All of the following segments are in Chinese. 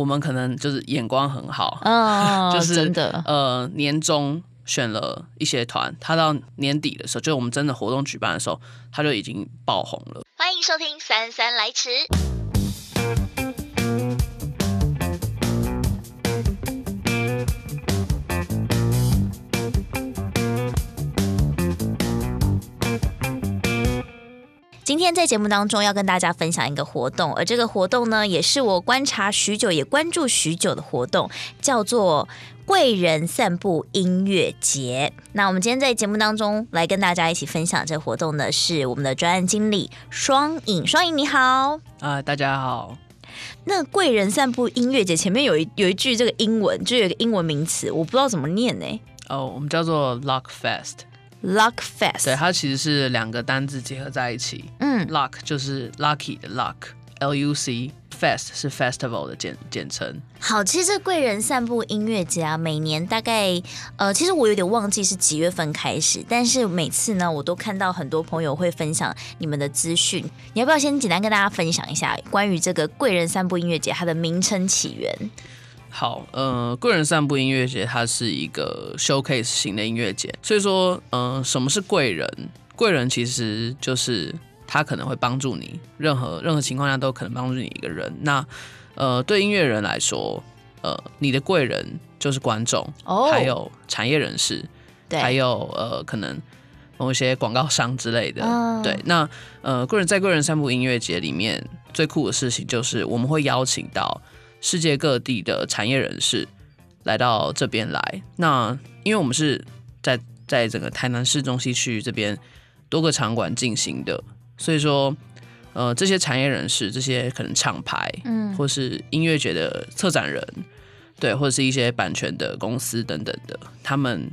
我们可能就是眼光很好，哦、就是真的呃年终选了一些团，他到年底的时候，就我们真的活动举办的时候，他就已经爆红了。欢迎收听《姗姗来迟》。今天在节目当中要跟大家分享一个活动，而这个活动呢，也是我观察许久、也关注许久的活动，叫做贵人散步音乐节。那我们今天在节目当中来跟大家一起分享这个活动的是我们的专案经理双影。双影你好，啊、呃，大家好。那贵人散步音乐节前面有一有一句这个英文，就有一个英文名词，我不知道怎么念呢？哦，我们叫做 Luck Fest。Luck Fest，对，它其实是两个单字结合在一起。嗯，Luck 就是 lucky 的 luck，L U C，Fest 是 festival 的简简称。好，其实这贵人散步音乐节啊，每年大概呃，其实我有点忘记是几月份开始，但是每次呢，我都看到很多朋友会分享你们的资讯。你要不要先简单跟大家分享一下关于这个贵人散步音乐节它的名称起源？好，呃，贵人散步音乐节它是一个 showcase 型的音乐节，所以说，呃，什么是贵人？贵人其实就是他可能会帮助你，任何任何情况下都可能帮助你一个人。那，呃，对音乐人来说，呃，你的贵人就是观众，oh. 还有产业人士，对，还有呃，可能某一些广告商之类的。Uh. 对，那呃，贵人在贵人散步音乐节里面最酷的事情就是我们会邀请到。世界各地的产业人士来到这边来，那因为我们是在在整个台南市中西区这边多个场馆进行的，所以说，呃，这些产业人士，这些可能厂牌，嗯，或是音乐节的策展人，对，或者是一些版权的公司等等的，他们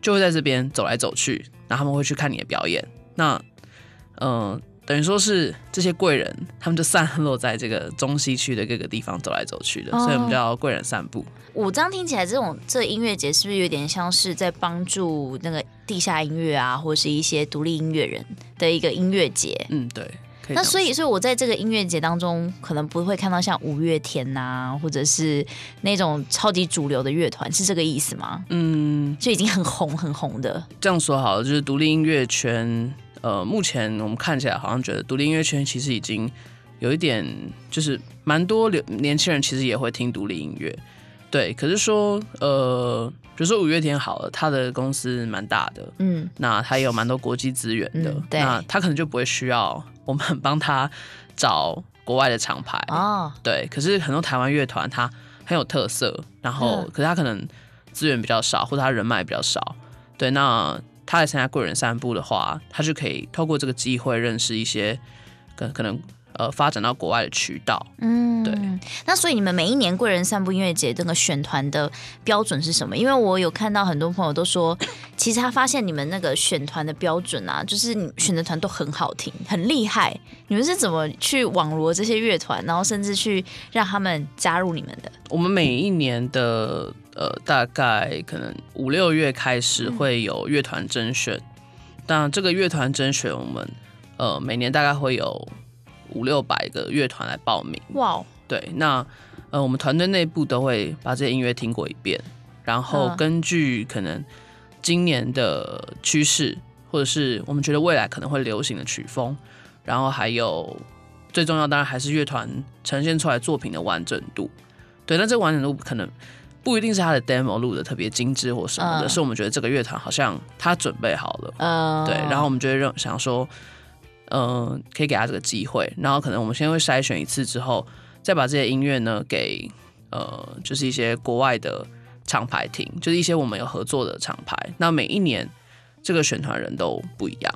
就会在这边走来走去，然后他们会去看你的表演，那，嗯、呃。等于说是这些贵人，他们就散落在这个中西区的各个地方走来走去的，哦、所以我们叫贵人散步。我这样听起来，这种这音乐节是不是有点像是在帮助那个地下音乐啊，或是一些独立音乐人的一个音乐节？嗯，对。那所以，所以我在这个音乐节当中，可能不会看到像五月天呐、啊，或者是那种超级主流的乐团，是这个意思吗？嗯，就已经很红很红的。这样说好了，就是独立音乐圈。呃，目前我们看起来好像觉得独立音乐圈其实已经有一点，就是蛮多年年轻人其实也会听独立音乐，对。可是说，呃，比如说五月天好了，他的公司蛮大的，嗯，那他也有蛮多国际资源的，嗯，对，那他可能就不会需要我们帮他找国外的厂牌哦，对。可是很多台湾乐团他很有特色，然后可是他可能资源比较少，或者他人脉比较少，对，那。他来参加贵人散步的话，他就可以透过这个机会认识一些可可能呃发展到国外的渠道。嗯，对。那所以你们每一年贵人散步音乐节这个选团的标准是什么？因为我有看到很多朋友都说，其实他发现你们那个选团的标准啊，就是你选的团都很好听，很厉害。你们是怎么去网罗这些乐团，然后甚至去让他们加入你们的？我们每一年的。呃，大概可能五六月开始会有乐团甄选，那、嗯、这个乐团甄选，我们呃每年大概会有五六百个乐团来报名。哇 Wow，对，那呃我们团队内部都会把这些音乐听过一遍，然后根据可能今年的趋势，或者是我们觉得未来可能会流行的曲风，然后还有最重要当然还是乐团呈现出来作品的完整度。对，那这个完整度可能。不一定是他的 demo 录的特别精致或什么的，uh, 是我们觉得这个乐团好像他准备好了，uh, 对，然后我们就会认想说，嗯、呃，可以给他这个机会，然后可能我们先会筛选一次之后，再把这些音乐呢给呃，就是一些国外的厂牌听，就是一些我们有合作的厂牌，那每一年这个选团人都不一样。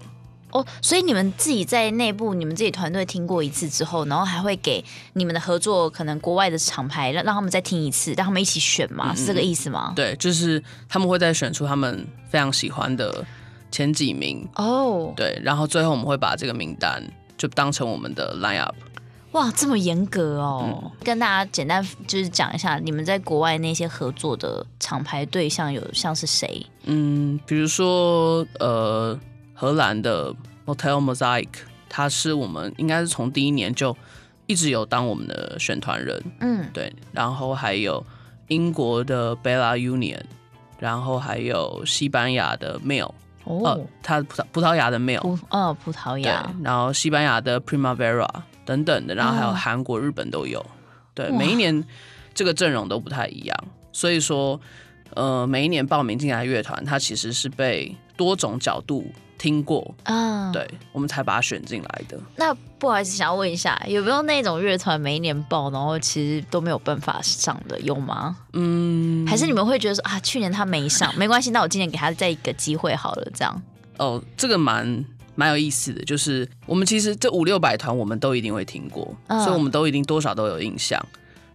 哦，所以你们自己在内部，你们自己团队听过一次之后，然后还会给你们的合作可能国外的厂牌让让他们再听一次，让他们一起选嘛？嗯、是这个意思吗？对，就是他们会再选出他们非常喜欢的前几名哦。对，然后最后我们会把这个名单就当成我们的 line up。哇，这么严格哦！嗯、跟大家简单就是讲一下，你们在国外那些合作的厂牌对象有像是谁？嗯，比如说呃。荷兰的 Motel Mosaic，他是我们应该是从第一年就一直有当我们的选团人，嗯，对，然后还有英国的 Bella Union，然后还有西班牙的 Mill，哦，呃，它葡萄葡萄牙的葡哦葡萄牙，然后西班牙的 Primavera 等等的，然后还有韩国、日本都有，对，每一年这个阵容都不太一样，所以说，呃，每一年报名进来乐团，它其实是被多种角度。听过啊，对，我们才把它选进来的。那不好意思，想要问一下，有没有那种乐团每一年报，然后其实都没有办法上的，有吗？嗯，还是你们会觉得说啊，去年他没上，没关系，那我今年给他再一个机会好了，这样。哦，这个蛮蛮有意思的，就是我们其实这五六百团我们都一定会听过，嗯，所以我们都一定多少都有印象。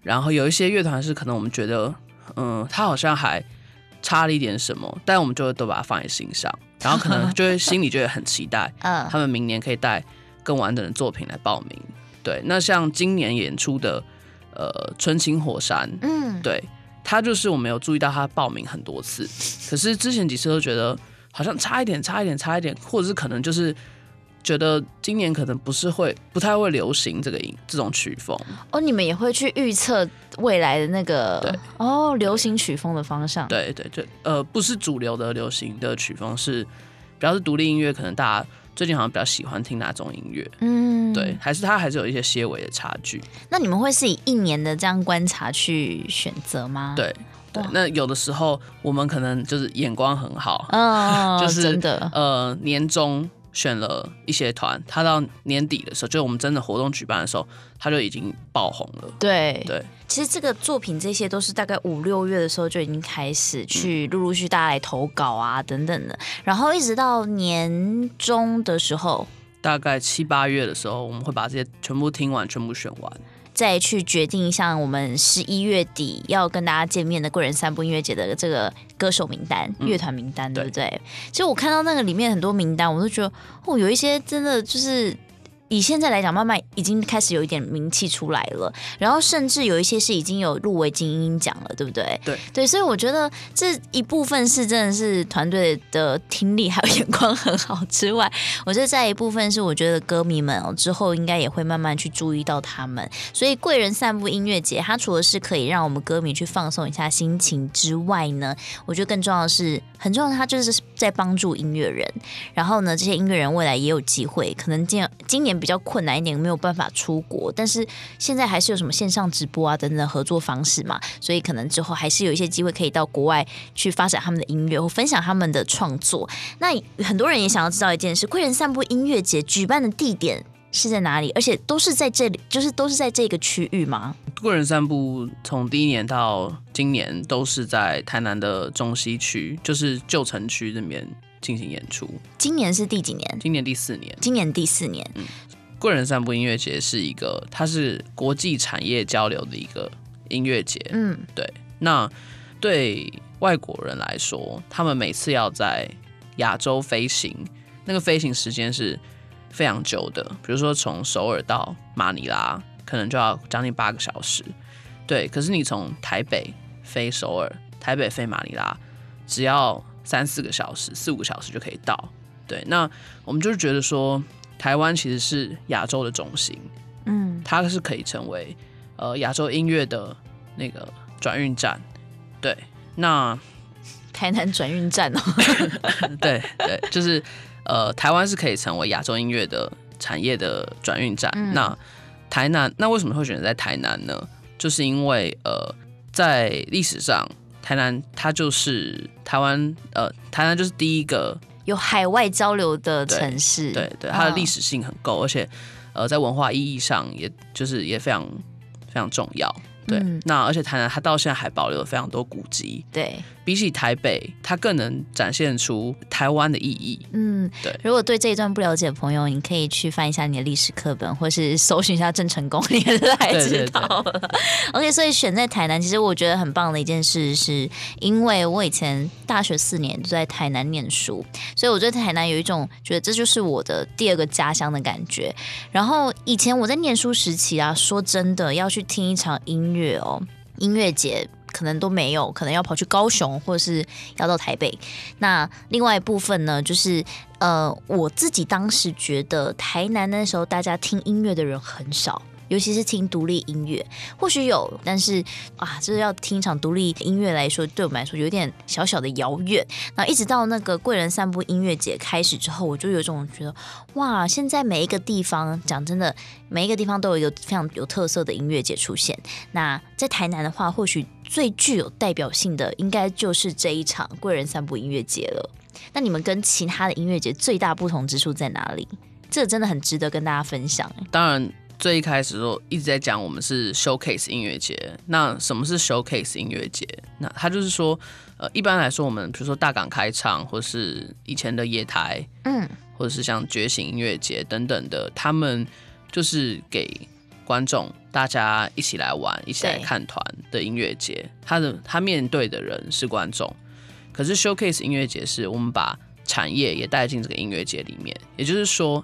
然后有一些乐团是可能我们觉得，嗯，他好像还差了一点什么，但我们就会都把它放在心上。然后可能就会心里就会很期待，嗯，他们明年可以带更完整的作品来报名。对，那像今年演出的呃《春情火山》，嗯，对，他就是我没有注意到他报名很多次，可是之前几次都觉得好像差一点，差一点，差一点，或者是可能就是。觉得今年可能不是会不太会流行这个音这种曲风哦，你们也会去预测未来的那个对哦流行曲风的方向？对对对，呃，不是主流的流行的曲风，是比较是独立音乐，可能大家最近好像比较喜欢听哪种音乐？嗯，对，还是它还是有一些些微的差距。那你们会是以一年的这样观察去选择吗？对对，那有的时候我们可能就是眼光很好，哦，就是真的呃年终。选了一些团，他到年底的时候，就我们真的活动举办的时候，他就已经爆红了。对对，其实这个作品这些都是大概五六月的时候就已经开始去陆陆续续大家来投稿啊等等的，然后一直到年中的时候，大概七八月的时候，我们会把这些全部听完，全部选完。再去决定像我们十一月底要跟大家见面的贵人三部音乐节的这个歌手名单、乐团名单，对不对？对。其实我看到那个里面很多名单，我都觉得哦，有一些真的就是。以现在来讲，慢慢已经开始有一点名气出来了，然后甚至有一些是已经有入围金鹰奖了，对不对？对对，所以我觉得这一部分是真的是团队的听力还有眼光很好之外，我觉得再一部分是我觉得歌迷们哦之后应该也会慢慢去注意到他们。所以贵人散步音乐节，它除了是可以让我们歌迷去放松一下心情之外呢，我觉得更重要的是很重要的，它就是在帮助音乐人。然后呢，这些音乐人未来也有机会，可能今今年。比较困难一点，没有办法出国，但是现在还是有什么线上直播啊等等的合作方式嘛，所以可能之后还是有一些机会可以到国外去发展他们的音乐或分享他们的创作。那很多人也想要知道一件事：贵人散步音乐节举办的地点是在哪里？而且都是在这里，就是都是在这个区域吗？贵人散步从第一年到今年都是在台南的中西区，就是旧城区这边进行演出。今年是第几年？今年第四年。今年第四年。嗯。贵人散步音乐节是一个，它是国际产业交流的一个音乐节。嗯，对。那对外国人来说，他们每次要在亚洲飞行，那个飞行时间是非常久的。比如说从首尔到马尼拉，可能就要将近八个小时。对，可是你从台北飞首尔，台北飞马尼拉，只要三四个小时，四五个小时就可以到。对，那我们就是觉得说。台湾其实是亚洲的中心，嗯，它是可以成为呃亚洲音乐的那个转运站，对。那台南转运站哦，对对，就是呃台湾是可以成为亚洲音乐的产业的转运站。嗯、那台南，那为什么会选择在台南呢？就是因为呃在历史上，台南它就是台湾呃台南就是第一个。有海外交流的城市，对对，对，它的历史性很够，哦，而且呃，在文化意义上，也就是也非常非常重要。对，嗯、那而且台南它到现在还保留了非常多古迹。对。比起台北，它更能展现出台湾的意义。嗯，对。如果对这一段不了解的朋友，你可以去翻一下你的历史课本，或是搜寻一下郑成功，你也来知道了。对对对 OK，所以选在台南，其实我觉得很棒的一件事，是因为我以前大学四年都在台南念书，所以我对台南有一种觉得这就是我的第二个家乡的感觉。然后以前我在念书时期啊，说真的要去听一场音乐哦，音乐节。可能都没有，可能要跑去高雄，或是要到台北。那另外一部分呢，就是呃，我自己当时觉得台南那时候大家听音乐的人很少，尤其是听独立音乐，或许有，但是啊，就是要听一场独立音乐来说，对我们来说有点小小的遥远。然后一直到那个贵人散步音乐节开始之后，我就有种觉得，哇，现在每一个地方，讲真的，每一个地方都有一个非常有特色的音乐节出现。那在台南的话，或许最具有代表性的，应该就是这一场贵人散步音乐节了。那你们跟其他的音乐节最大不同之处在哪里？这真的很值得跟大家分享。当然。最一开始的时候一直在讲我们是 showcase 音乐节。那什么是 showcase 音乐节？那他就是说，呃，一般来说我们比如说大港开唱，或是以前的野台，嗯，或者是像觉醒音乐节等等的，他们就是给观众大家一起来玩、一起来看团的音乐节。他的他面对的人是观众，可是 showcase 音乐节是我们把产业也带进这个音乐节里面，也就是说。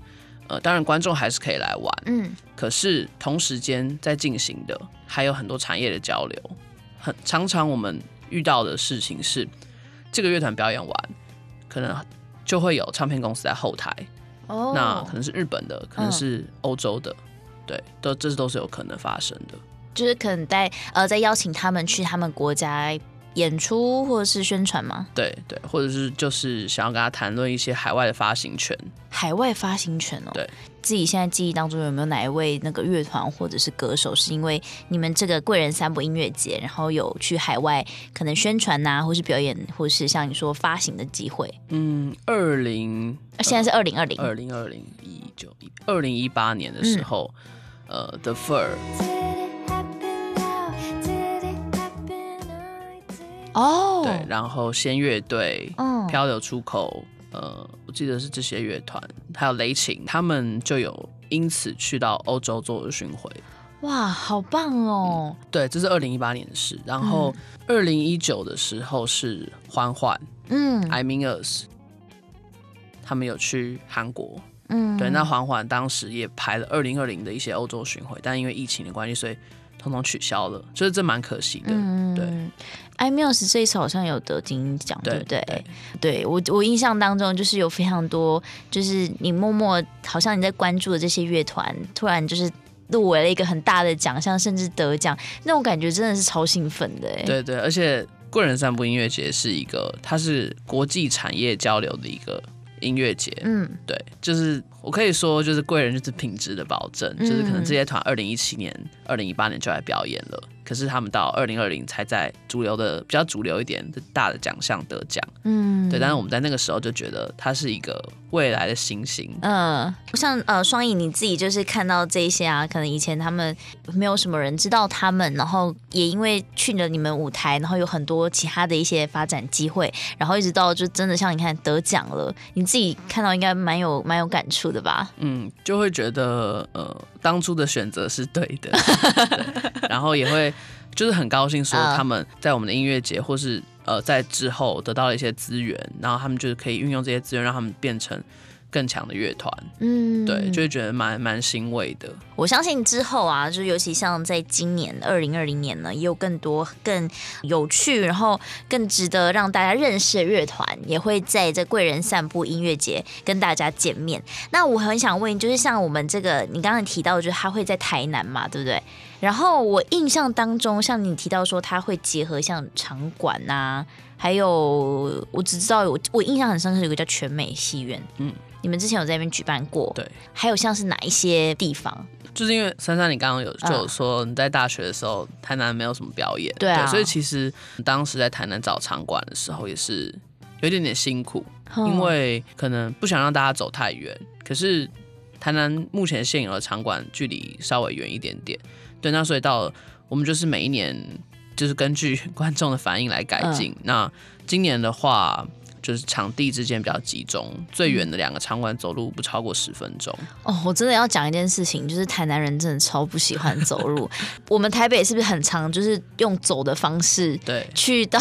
呃，当然观众还是可以来玩，嗯，可是同时间在进行的还有很多产业的交流。很常常我们遇到的事情是，这个乐团表演完，可能就会有唱片公司在后台，哦，那可能是日本的，可能是欧洲的，嗯、对，都这都是有可能发生的，就是可能在呃在邀请他们去他们国家。演出或者是宣传吗？对对，或者是就是想要跟他谈论一些海外的发行权。海外发行权哦，对，自己现在记忆当中有没有哪一位那个乐团或者是歌手，是因为你们这个贵人三部音乐节，然后有去海外可能宣传呐、啊，或是表演，或是像你说发行的机会？嗯，二零，现在是二零二零，二零二零一九一，二零一八年的时候，嗯、呃，The Fur。哦，对，然后仙乐队，嗯，漂流出口，呃，我记得是这些乐团，还有雷琴，他们就有因此去到欧洲做巡回。哇，好棒哦！嗯、对，这是二零一八年的事。然后二零一九的时候是缓缓，嗯，I mean us，他们有去韩国，嗯，对，那缓缓当时也排了二零二零的一些欧洲巡回，但因为疫情的关系，所以。统统取消了，就是这蛮可惜的。嗯、对，iMuse 这一次好像有得金鹰奖，对不对？对，对我我印象当中就是有非常多，就是你默默好像你在关注的这些乐团，突然就是入围了一个很大的奖项，甚至得奖，那种感觉真的是超兴奋的。对对，而且贵人散步音乐节是一个，它是国际产业交流的一个。音乐节，嗯，对，就是我可以说，就是贵人就是品质的保证，嗯、就是可能这些团二零一七年、二零一八年就来表演了。可是他们到二零二零才在主流的比较主流一点的大的奖项得奖，嗯，对。但是我们在那个时候就觉得它是一个未来的新星，嗯，像呃双影你自己就是看到这些啊，可能以前他们没有什么人知道他们，然后也因为去了你们舞台，然后有很多其他的一些发展机会，然后一直到就真的像你看得奖了，你自己看到应该蛮有蛮有感触的吧？嗯，就会觉得呃当初的选择是对的，对然后也会。就是很高兴说他们在我们的音乐节，或是呃在之后得到了一些资源，然后他们就是可以运用这些资源，让他们变成更强的乐团，嗯，对，就会觉得蛮蛮欣慰的。我相信之后啊，就尤其像在今年二零二零年呢，也有更多更有趣，然后更值得让大家认识的乐团，也会在这贵人散步音乐节跟大家见面。那我很想问，就是像我们这个，你刚刚提到，就是他会在台南嘛，对不对？然后我印象当中，像你提到说他会结合像场馆呐、啊，还有我只知道我我印象很深刻有一个叫全美戏院，嗯。你们之前有在那边举办过？对，还有像是哪一些地方？就是因为珊珊，你刚刚有就有说你在大学的时候，台南没有什么表演，对啊，对，所以其实当时在台南找场馆的时候也是有一点点辛苦，因为可能不想让大家走太远。可是台南目前现有的场馆距离稍微远一点点，对，那所以到了我们就是每一年就是根据 观众的反应来改进。嗯、那今年的话。就是场地之间比较集中，最远的两个场馆走路不超过十分钟。哦，我真的要讲一件事情，就是台南人真的超不喜欢走路。我们台北是不是很常就是用走的方式？对，去到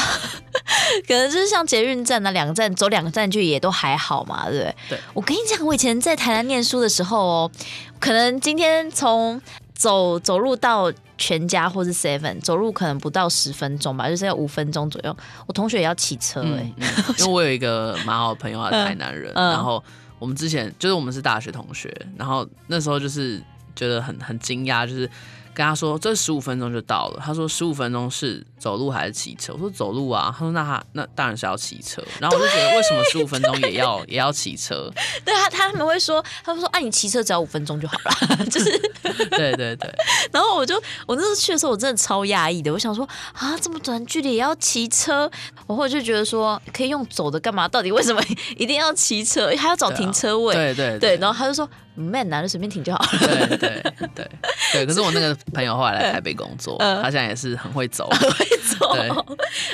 可能就是像捷运站那两个站走两个站距也都还好嘛，对不对？对。我跟你讲，我以前在台南念书的时候哦，可能今天从走走路到。全家或是 Seven 走路可能不到十分钟吧，就是要五分钟左右。我同学也要骑车哎、欸嗯嗯，因为我有一个蛮好的朋友，他是台南人，嗯、然后我们之前就是我们是大学同学，然后那时候就是觉得很很惊讶，就是。跟他说这十五分钟就到了。他说十五分钟是走路还是骑车？我说走路啊。他说那他那当然是要骑车。然后我就觉得为什么十五分钟也要也要骑车？对他他们会说，他们说啊，你骑车只要五分钟就好了，就是对对对。然后我就我那时候去的时候，我真的超压抑的。我想说啊，这么短距离也要骑车？我后来就觉得说可以用走的干嘛？到底为什么 一定要骑车？还要找停车位？对对对。然后他就说。没男的随便停就好了。对对对对，可是我那个朋友后来来台北工作，嗯、他现在也是很会走，很 会走。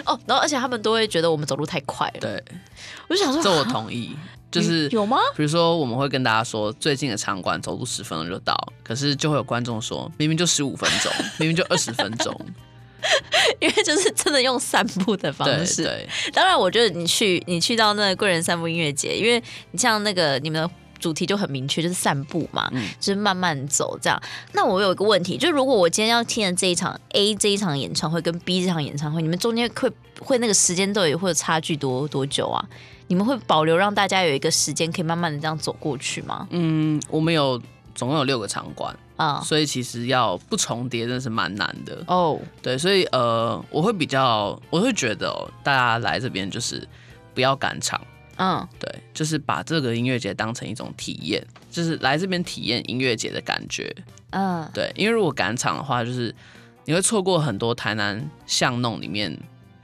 哦，然后而且他们都会觉得我们走路太快了。对，我就想说，这我同意。就是有吗？比如说，我们会跟大家说，最近的场馆走路十分钟就到，可是就会有观众说，明明就十五分钟，明明就二十分钟，因为就是真的用散步的方式。对，对当然，我觉得你去你去到那个贵人散步音乐节，因为你像那个你们的。主题就很明确，就是散步嘛，嗯、就是慢慢走这样。那我有一个问题，就如果我今天要听的这一场 A 这一场演唱会跟 B 这场演唱会，你们中间会会那个时间都有会有差距多多久啊？你们会保留让大家有一个时间可以慢慢的这样走过去吗？嗯，我们有总共有六个场馆啊，所以其实要不重叠真的是蛮难的哦。对，所以呃，我会比较，我会觉得、哦、大家来这边就是不要赶场。嗯，对，就是把这个音乐节当成一种体验，就是来这边体验音乐节的感觉。嗯，对，因为如果赶场的话，就是你会错过很多台南巷弄里面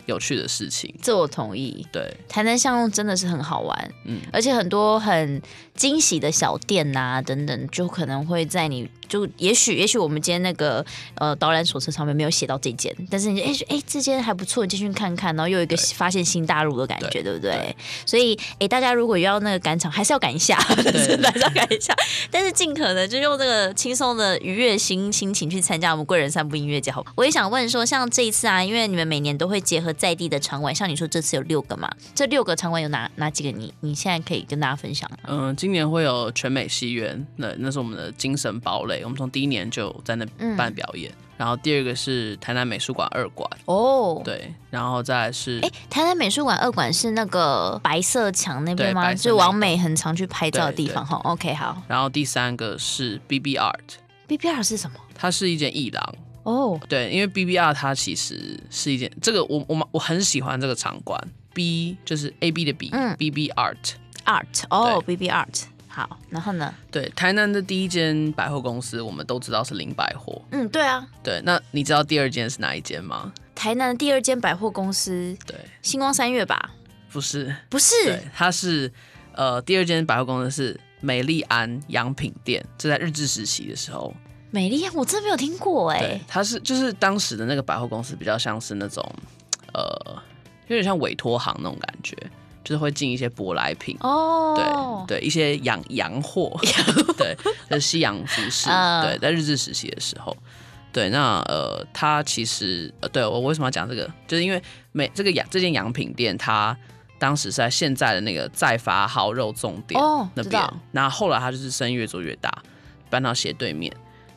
有趣的事情。这我同意。对，台南巷弄真的是很好玩，嗯，而且很多很惊喜的小店呐、啊、等等，就可能会在你。就也许也许我们今天那个呃导览手册上面没有写到这间，但是你哎哎这间还不错，你进去看看，然后又有一个发现新大陆的感觉，对，对不对？对，所以哎大家如果要那个赶场，还是要赶一下，还是要赶一下，但是尽可能就用这个轻松的愉悦心心情去参加我们贵人散步音乐节。好，我也想问说，像这一次啊，因为你们每年都会结合在地的场馆，像你说这次有六个嘛，这六个场馆有哪哪几个你？你你现在可以跟大家分享？嗯，今年会有全美戏院，那那是我们的精神堡垒。我们从第一年就在那办表演，嗯、然后第二个是台南美术馆二馆哦，对，然后再来是哎，台南美术馆二馆是那个白色墙那边吗？就王美很常去拍照的地方哈。OK，好。然后第三个是 BB Art，BB Art 是什么？它是一间艺廊哦，对，因为 BB Art 它其实是一件这个我我我很喜欢这个场馆，B 就是 A B 的 B，BB、嗯、Art Art 哦，BB Art。好，然后呢？对，台南的第一间百货公司，我们都知道是林百货。嗯，对啊。对，那你知道第二间是哪一间吗？台南的第二间百货公司，对，星光三月吧？不是，不是，对，它是呃，第二间百货公司是美丽安洋品店，这在日治时期的时候。美丽安，我真的没有听过哎。对，它是就是当时的那个百货公司，比较像是那种呃，有点像委托行那种感觉。就是会进一些舶来品。哦，对对，一些洋洋货，对，就是西洋服饰，嗯、对，在日治时期的时候，对，那呃，他其实呃，对我为什么要讲这个？就是因为美这个洋这间洋品店，它当时是在现在的那个再发号肉粽店那边，哦、那后来它就是生意越做越大，搬到斜对面，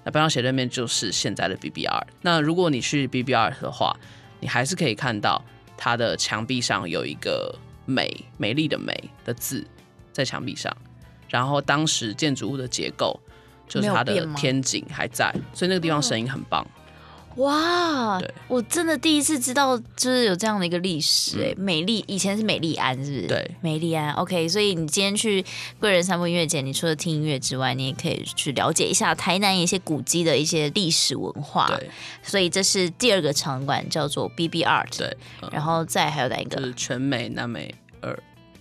那搬到斜对面就是现在的 BBR。那如果你去 BBR 的话，你还是可以看到它的墙壁上有一个。美美丽的美的字在墙壁上，然后当时建筑物的结构就是它的天井还在，所以那个地方声音很棒。哇，对我真的第一次知道，就是有这样的一个历史哎。嗯、美丽以前是美丽安，是不是？对，美丽安。OK，所以你今天去贵人散步音乐节，你除了听音乐之外，你也可以去了解一下台南一些古迹的一些历史文化。对，所以这是第二个场馆，叫做 BB Art。对，嗯、然后再还有哪一个？就是全美南美二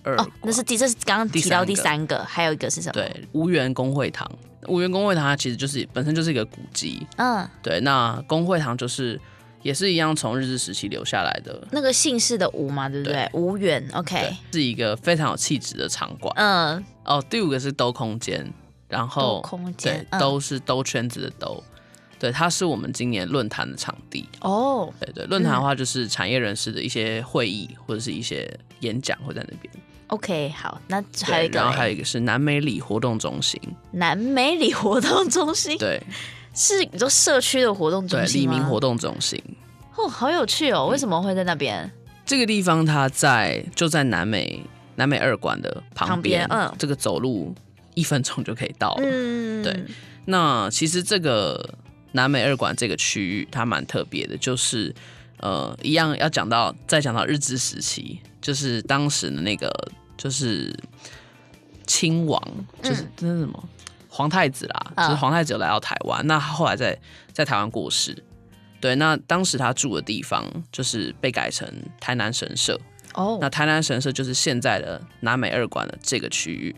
二。哦，那是第这是刚刚提到第三个，还有一个是什么？对，无缘公会堂。无缘公会堂它其实就是本身就是一个古迹，嗯，对。那公会堂就是也是一样从日治时期留下来的，那个姓氏的吴嘛，对不对？吴园，OK，是一个非常有气质的场馆。嗯，哦，第五个是兜空间，然后空间对，兜是兜圈子的兜，对，它是我们今年论坛的场地。哦，对对，论坛的话就是产业人士的一些会议或者是一些演讲会在那边。OK，好，那还有一个，然后还有一个是南美里活动中心。南美里活动中心，对，是你说社区的活动中心吗？里民活动中心。哦，好有趣哦！为什么会在那边？嗯，这个地方它在就在南美南美二馆的旁边，旁边，嗯，这个走路一分钟就可以到了。嗯，对。那其实这个南美二馆这个区域它蛮特别的，就是呃，一样要讲到再讲到日治时期，就是当时的那个就是亲王，就是那是什么、嗯、皇太子啦，就是皇太子有来到台湾，那后来在在台湾过世。对，那当时他住的地方就是被改成台南神社。哦，那台南神社就是现在的南美二馆的这个区域。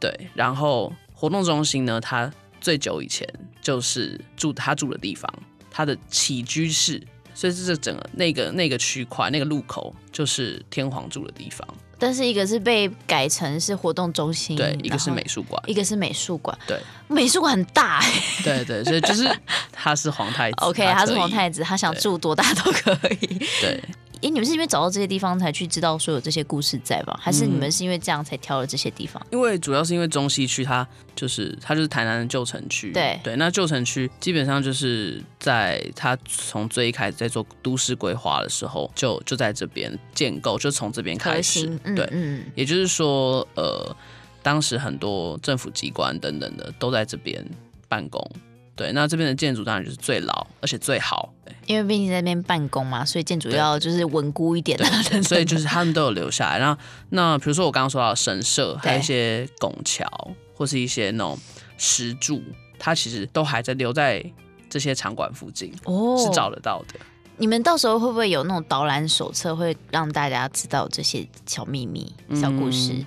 对，然后活动中心呢，它最久以前就是住他住的地方，他的起居室，所以这是整个那个那个区块那个路口就是天皇住的地方。但是一个是被改成是活动中心，对，一个是美术馆，一个是美术馆，对，美术馆很大，对对，所以就是 他是皇太子，OK，他，他是皇太子，他想住多大都可以，对。哎，你们是因为找到这些地方才去知道说有这些故事在吧？还是你们是因为这样才挑了这些地方？因为主要是因为中西区它就是它就是台南的旧城区，对对。那旧城区基本上就是在它从最一开始在做都市规划的时候，就就在这边建构，就从这边开始。嗯、对，嗯，也就是说，呃，当时很多政府机关等等的都在这边办公。对，那这边的建筑当然就是最老，而且最好。因为毕竟在那边办公嘛，所以建筑要就是稳固一点的。所以就是他们都有留下来。然后，那比如说我刚刚说到神社，还有一些拱桥，或是一些那种石柱，它其实都还在留在这些场馆附近，哦，是找得到的。你们到时候会不会有那种导览手册，会让大家知道这些小秘密、小故事？嗯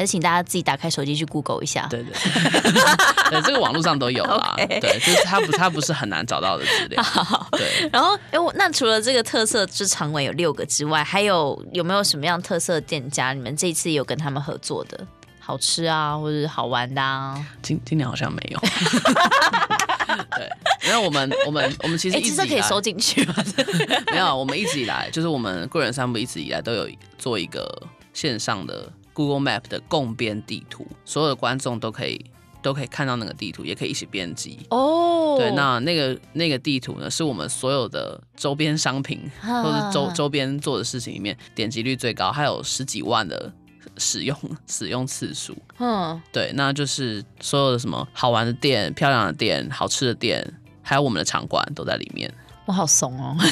还是请大家自己打开手机去 Google 一下。对 对，对，这个网络上都有啦。Okay. 对，就是它不，它不是很难找到的资料。好对。然后，哎，那除了这个特色，就场馆有六个之外，还有有没有什么样特色的店家？你们这一次有跟他们合作的，好吃啊，或者是好玩的啊？今今年好像没有。对，因为我们我们我们其实一直这可以收进去吗？没有，我们一直以来就是我们贵人散步一直以来都有做一个线上的。Google Map 的共编地图，所有的观众都可以都可以看到那个地图，也可以一起编辑哦。对，那那个那个地图呢，是我们所有的周边商品或者周周边做的事情里面点击率最高，还有十几万的使用 使用次数。嗯，对，那就是所有的什么好玩的店、漂亮的店、好吃的店，还有我们的场馆都在里面。我好怂哦，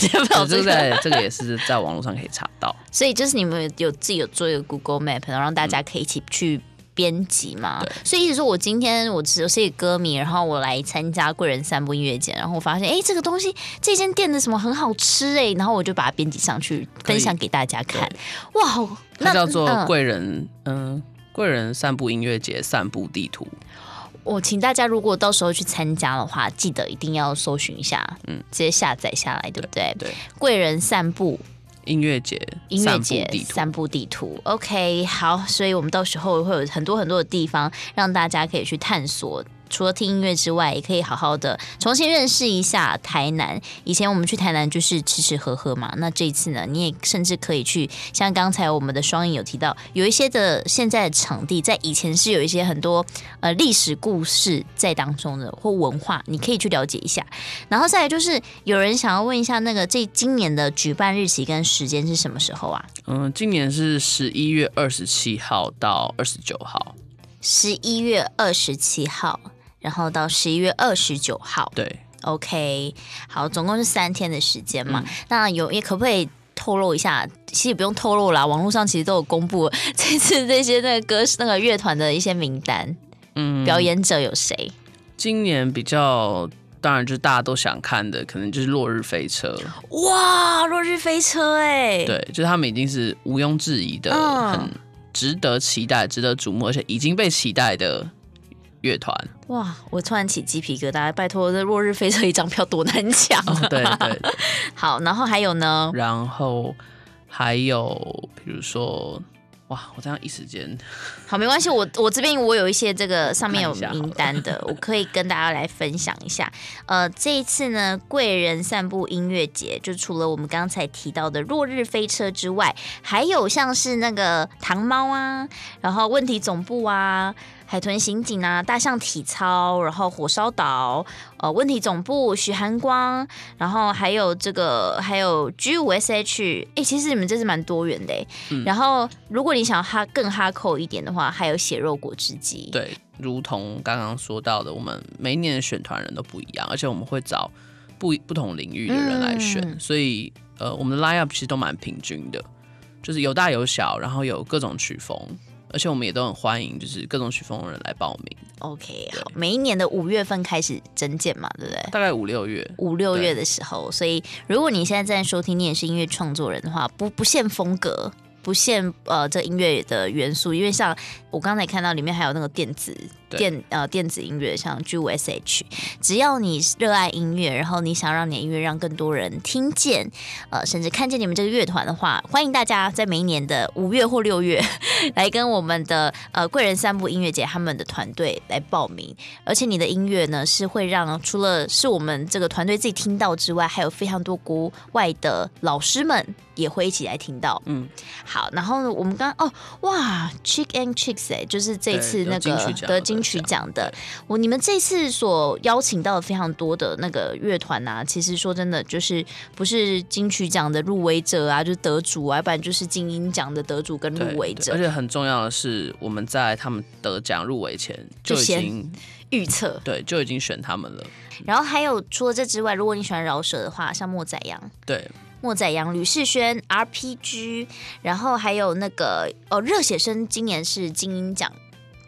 这个在这个也是在网络上可以查到，所以就是你们有自己有做一个 Google Map，然后让大家可以一起去编辑嘛。对，所以意思说我今天我只是一个歌迷，然后我来参加贵人散步音乐节，然后我发现哎，这个东西这间店的什么很好吃哎，然后我就把它编辑上去分享给大家看。哇，那叫做贵人嗯，贵人散步音乐节散步地图。我请大家，如果到时候去参加的话，记得一定要搜寻一下，嗯，直接下载下来，对不对？对，贵人散步音乐节，音乐节散步地图，OK，好，所以我们到时候会有很多很多的地方让大家可以去探索。除了听音乐之外，也可以好好的重新认识一下台南。以前我们去台南就是吃吃喝喝嘛，那这一次呢，你也甚至可以去，像刚才我们的双影有提到，有一些的现在的场地，在以前是有一些很多呃历史故事在当中的或文化，你可以去了解一下。然后再来就是有人想要问一下，那个这今年的举办日期跟时间是什么时候啊？嗯，今年是十一月二十七号到二十九号。十一月二十七号。然后到十一月二十九号，对，OK，好，总共是三天的时间嘛。嗯、那有也可不可以透露一下？其实也不用透露啦，网络上其实都有公布这次这些那个歌那个乐团的一些名单。嗯，表演者有谁？今年比较当然就是大家都想看的，可能就是落日飞车。哇，落日飞车哎、欸，对，就是他们已经是毋庸置疑的，嗯、很值得期待、值得瞩目，而且已经被期待的。乐团哇！我突然起鸡皮疙瘩，拜托这落日飞车一张票多难抢啊！哦，对对，对，好，然后还有呢？然后还有比如说。哇，我这样一时间好没关系，我我这边我有一些这个上面有名单的，我可以跟大家来分享一下。呃，这一次呢，贵人散步音乐节，就除了我们刚才提到的落日飞车之外，还有像是那个糖猫啊，然后问题总部啊。海豚刑警啊，大象体操，然后火烧岛，呃，问题总部，许寒光，然后还有这个，还有 G 五 SH，哎，其实你们这是蛮多元的，嗯、然后如果你想要哈更哈扣一点的话，还有血肉果汁机，对，如同刚刚说到的，我们每一年的选团人都不一样，而且我们会找不不同领域的人来选，嗯、所以呃，我们的 line up 其实都蛮平均的，就是有大有小，然后有各种曲风。而且我们也都很欢迎，就是各种曲风的人来报名。OK，好，每一年的五月份开始征件嘛，对不对？大概五六月，五六月的时候。所以，如果你现在正在收听，你也是音乐创作人的话，不不限风格。不限呃，这音乐的元素，因为像我刚才看到里面还有那个电子电呃电子音乐，像 G5SH，只要你热爱音乐，然后你想让你的音乐让更多人听见，呃，甚至看见你们这个乐团的话，欢迎大家在每一年的五月或六月 来跟我们的呃贵人散步音乐节他们的团队来报名，而且你的音乐呢是会让除了是我们这个团队自己听到之外，还有非常多国外的老师们。也会一起来听到，嗯，好，然后呢，我们刚哦，哇，Chick and Chicks 哎，就是这次那个得金曲奖的，我你们这次所邀请到的非常多的那个乐团啊，其实说真的，就是不是金曲奖的入围者啊，就是得主啊，要不然就是金音奖的得主跟入围者，而且很重要的是，我们在他们得奖入围前就已经预测，对，就已经选他们了。然后还有除了这之外，如果你喜欢饶舌的话，像莫仔一样，对。莫宰阳、吕世轩、RPG，然后还有那个哦，热血生今年是金鹰奖，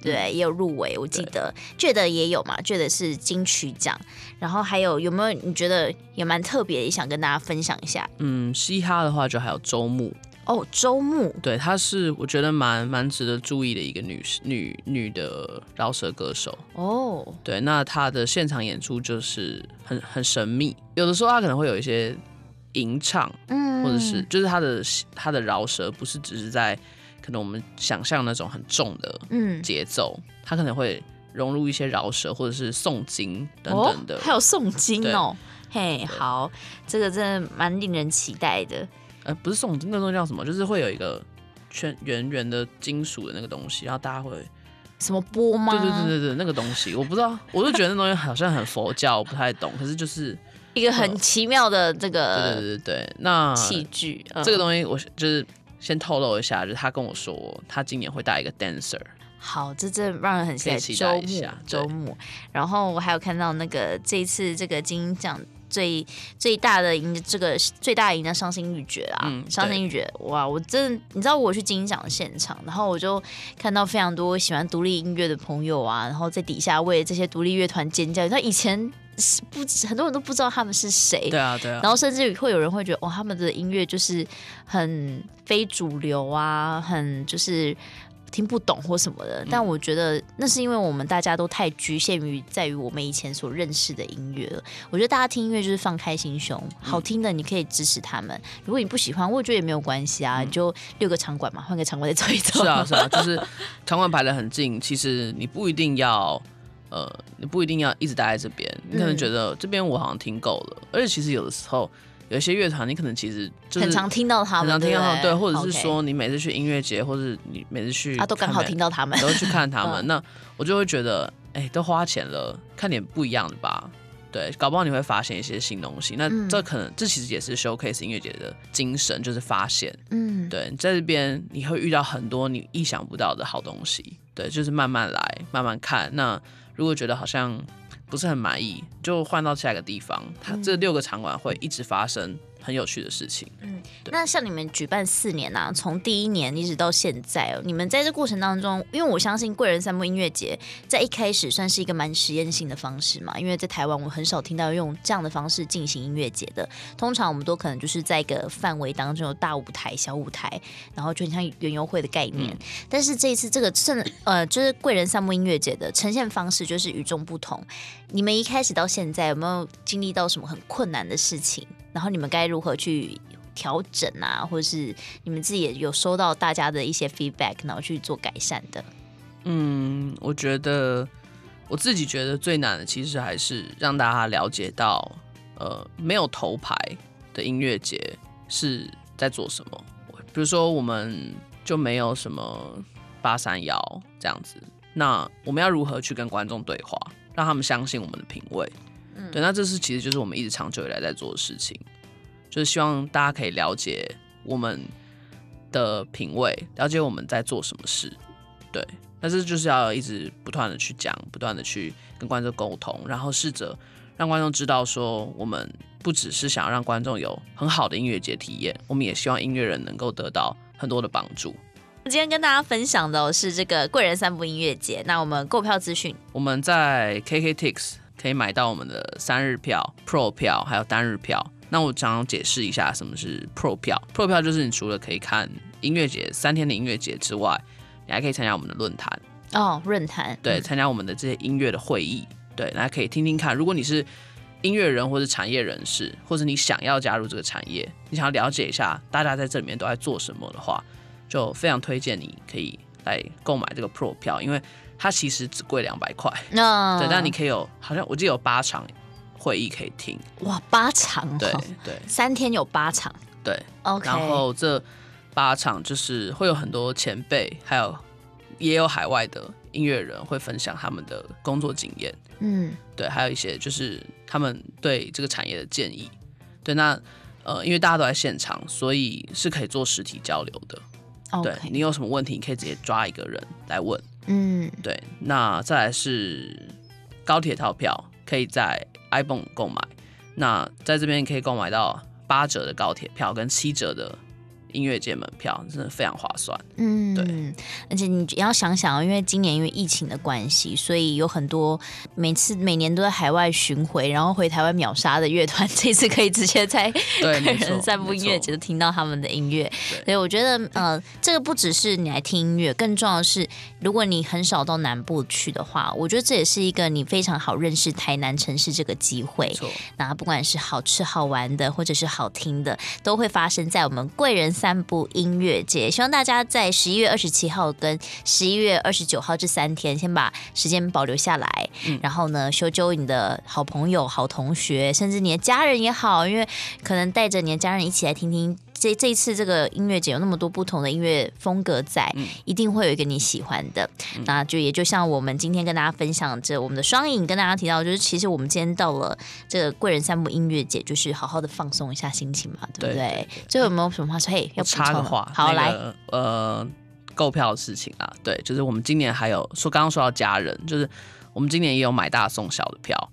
对，嗯、也有入围，我记得，觉得也有嘛，觉得是金曲奖，然后还有有没有你觉得也蛮特别，也想跟大家分享一下？嗯，嘻哈的话就还有周牧哦，周牧，对，她是我觉得蛮蛮值得注意的一个女女女的饶舌歌手。哦，对，那她的现场演出就是很很神秘，有的时候她可能会有一些。吟唱，嗯，或者是就是他的他的饶舌不是只是在可能我们想象那种很重的嗯节奏，嗯、他可能会融入一些饶舌或者是诵经等等的，哦、还有诵经哦，嘿，好，这个真的蛮令人期待的。呃，不是诵经，那东西叫什么？就是会有一个圈圆圆的金属的那个东西，然后大家会什么波吗？对对对对对，那个东西我不知道，我就觉得那东西好像很佛教，我不太懂，可是就是。一个很奇妙的这个，对对对对，那器具，这个东西我就是先透露一下，就是他跟我说，他今年会带一个 dancer。好，这这让人很期待。周末，周末，然后我还有看到那个这一次这个金鹰奖最最大的赢，这个最大赢的伤心欲绝啊，伤心欲绝，哇！我真的，你知道我去金鹰奖的现场，然后我就看到非常多喜欢独立音乐的朋友啊，然后在底下为这些独立乐团尖叫。你知道以前。不，很多人都不知道他们是谁。对啊，对啊。然后甚至会有人会觉得，哦，他们的音乐就是很非主流啊，很就是听不懂或什么的。嗯、但我觉得那是因为我们大家都太局限于在于我们以前所认识的音乐了。我觉得大家听音乐就是放开心胸，好听的你可以支持他们。如果你不喜欢，我觉得也没有关系啊，嗯、你就六个场馆嘛，换个场馆再走一走。是啊，是啊，就是 场馆排的很近，其实你不一定要。呃，你不一定要一直待在这边，你可能觉得这边我好像听够了，嗯、而且其实有的时候有一些乐团，你可能其实就是很常听到他们，很常听到他们，对，或者是说你每次去音乐节，或者你每次去，啊，都刚好听到他们，都去看他们，嗯、那我就会觉得，哎、欸，都花钱了，看点不一样的吧，对，搞不好你会发现一些新东西，那这可能、嗯、这其实也是 showcase 音乐节的精神，就是发现，嗯，对，在这边你会遇到很多你意想不到的好东西，对，就是慢慢来，慢慢看，那。如果觉得好像不是很满意，就换到下一个地方。它这六个场馆会一直发生。很有趣的事情。嗯，那像你们举办四年啊，从第一年一直到现在哦，你们在这过程当中，因为我相信贵人散步音乐节在一开始算是一个蛮实验性的方式嘛，因为在台湾我很少听到用这样的方式进行音乐节的，通常我们都可能就是在一个范围当中有大舞台、小舞台，然后就很像园游会的概念。嗯、但是这一次这个甚呃，就是贵人散步音乐节的呈现方式就是与众不同。你们一开始到现在有没有经历到什么很困难的事情？然后你们该如何去调整啊？或者是你们自己也有收到大家的一些 feedback，然后去做改善的？嗯，我觉得我自己觉得最难的，其实还是让大家了解到，呃，没有头牌的音乐节是在做什么。比如说，我们就没有什么八三幺这样子，那我们要如何去跟观众对话，让他们相信我们的品味？对，那这是其实就是我们一直长久以来在做的事情，就是希望大家可以了解我们的品味，了解我们在做什么事。对，但是就是要一直不断的去讲，不断的去跟观众沟通，然后试着让观众知道说，我们不只是想要让观众有很好的音乐节体验，我们也希望音乐人能够得到很多的帮助。今天跟大家分享的是这个贵人三部音乐节。那我们购票资讯，我们在 KKTIX 可以买到我们的三日票、Pro 票，还有单日票。那我想要解释一下什么是 Pro 票。Pro 票就是你除了可以看音乐节三天的音乐节之外，你还可以参加我们的论坛哦，论坛对，参加我们的这些音乐的会议，对，大家可以听听看。如果你是音乐人或者产业人士，或者你想要加入这个产业，你想要了解一下大家在这里面都在做什么的话，就非常推荐你可以来购买这个 Pro 票，因为它其实只贵两百块，嗯，对，但你可以有好像我记得有八场会议可以听，哇，八场，对对，三天有八场，对，OK，然后这八场就是会有很多前辈，还有也有海外的音乐人会分享他们的工作经验，嗯，对，还有一些就是他们对这个产业的建议，对，那呃，因为大家都在现场，所以是可以做实体交流的.对，你有什么问题，你可以直接抓一个人来问，嗯，对，那再来是高铁套票，可以在 ibon 购买，那在这边可以购买到八折的高铁票跟七折的。音乐节门票真的非常划算，嗯，对，而且你要想想，因为今年因为疫情的关系，所以有很多每次每年都在海外巡回，然后回台湾秒杀的乐团，这次可以直接在贵人散步音乐节就听到他们的音乐，所以我觉得呃，这个不只是你来听音乐，更重要的是，如果你很少到南部去的话，我觉得这也是一个你非常好认识台南城市这个机会。错，那不管是好吃好玩的，或者是好听的，都会发生在我们贵人散步音乐节，希望大家在十一月二十七号跟十一月二十九号这三天，先把时间保留下来，嗯、然后呢，修周你的好朋友、好同学，甚至你的家人也好，因为可能带着你的家人一起来听听。这这一次这个音乐节有那么多不同的音乐风格在，嗯、一定会有一个你喜欢的。嗯、那就也就像我们今天跟大家分享这我们的双影，跟大家提到，就是其实我们今天到了这个贵人散步音乐节，就是好好的放松一下心情嘛，对不对？最后有没有什么话说？嘿，要插个话，好、那个、来，呃，购票的事情啊，对，就是我们今年还有说刚刚说到家人，就是我们今年也有买大送小的票，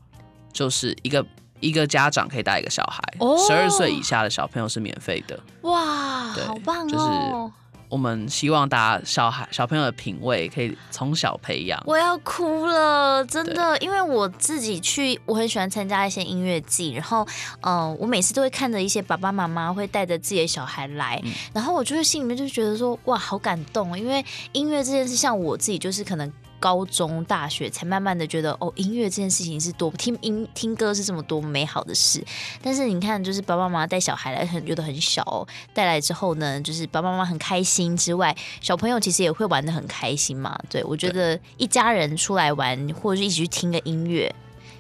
就是一个。一个家长可以带一个小孩，十二岁以下的小朋友是免费的。哇，好棒哦！就是我们希望大家小孩小朋友的品味可以从小培养。我要哭了，真的，因为我自己去，我很喜欢参加一些音乐季，然后，嗯、呃，我每次都会看着一些爸爸妈妈会带着自己的小孩来，嗯、然后我就会心里面就觉得说，哇，好感动，因为音乐这件事，像我自己就是可能。高中、大学才慢慢的觉得哦，音乐这件事情是多听音听歌是这么多美好的事。但是你看，就是爸爸妈妈带小孩来，很觉得很小哦，带来之后呢，就是爸爸妈妈很开心之外，小朋友其实也会玩的很开心嘛。对，我觉得一家人出来玩，或者是一起去听个音乐，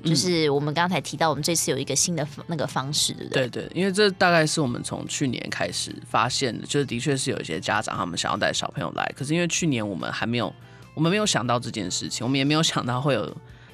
就是我们刚才提到，我们这次有一个新的那个方式，对不对？对对，因为这大概是我们从去年开始发现的，就是的确是有一些家长他们想要带小朋友来，可是因为去年我们还没有。我们没有想到这件事情，我们也没有想到会有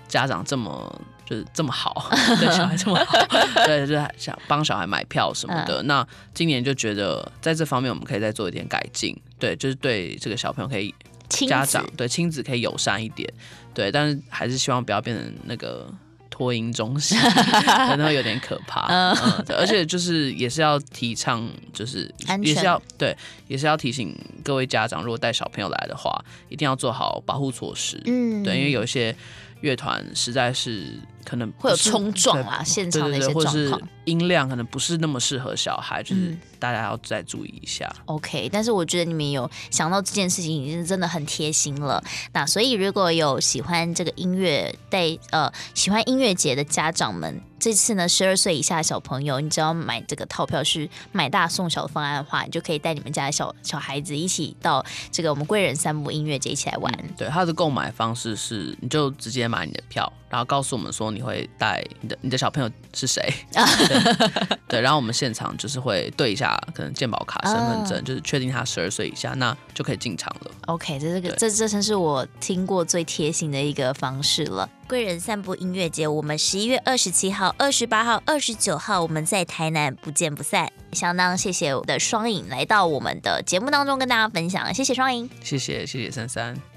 家长这么就是这么好，对小孩这么好，对，就是想帮小孩买票什么的。嗯、那今年就觉得在这方面我们可以再做一点改进，对，就是对这个小朋友可以家长对亲子可以友善一点，对，但是还是希望不要变成那个。托婴中心 可能会有点可怕，嗯，而且就是也是要提倡，就是也是要对，也是要提醒各位家长，如果带小朋友来的话，一定要做好保护措施，嗯，对，因为有一些乐团实在是。可能会有冲撞啊，现场的一些状况，音量可能不是那么适合小孩，就是大家要再注意一下。嗯、OK，但是我觉得你们有想到这件事情，已经真的很贴心了。那所以如果有喜欢这个音乐带呃喜欢音乐节的家长们。这次呢，十二岁以下的小朋友，你只要买这个套票是买大送小的方案的话，你就可以带你们家的小小孩子一起到这个我们贵人散步音乐节一起来玩。对，它的购买方式是，你就直接买你的票，然后告诉我们说你会带你的你的小朋友是谁，对，对，然后我们现场就是会对一下可能健保卡、身份证，就是确定他十二岁以下，那就可以进场了。OK，这这个这这真是我听过最贴心的一个方式了。贵人散步音乐节，我们十一月二十七号、二十八号、二十九号，我们在台南不见不散。相当谢谢我的双影来到我们的节目当中跟大家分享，谢谢双影，谢谢谢谢珊珊。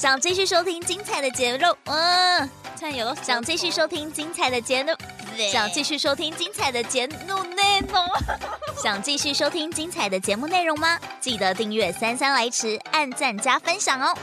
想继续收听精彩的节目，嗯，加油想继续收听精彩的节目，想继续收听精彩的节目内容，想继续收听精彩的节目内容吗？记得订阅三三来迟，按赞加分享哦。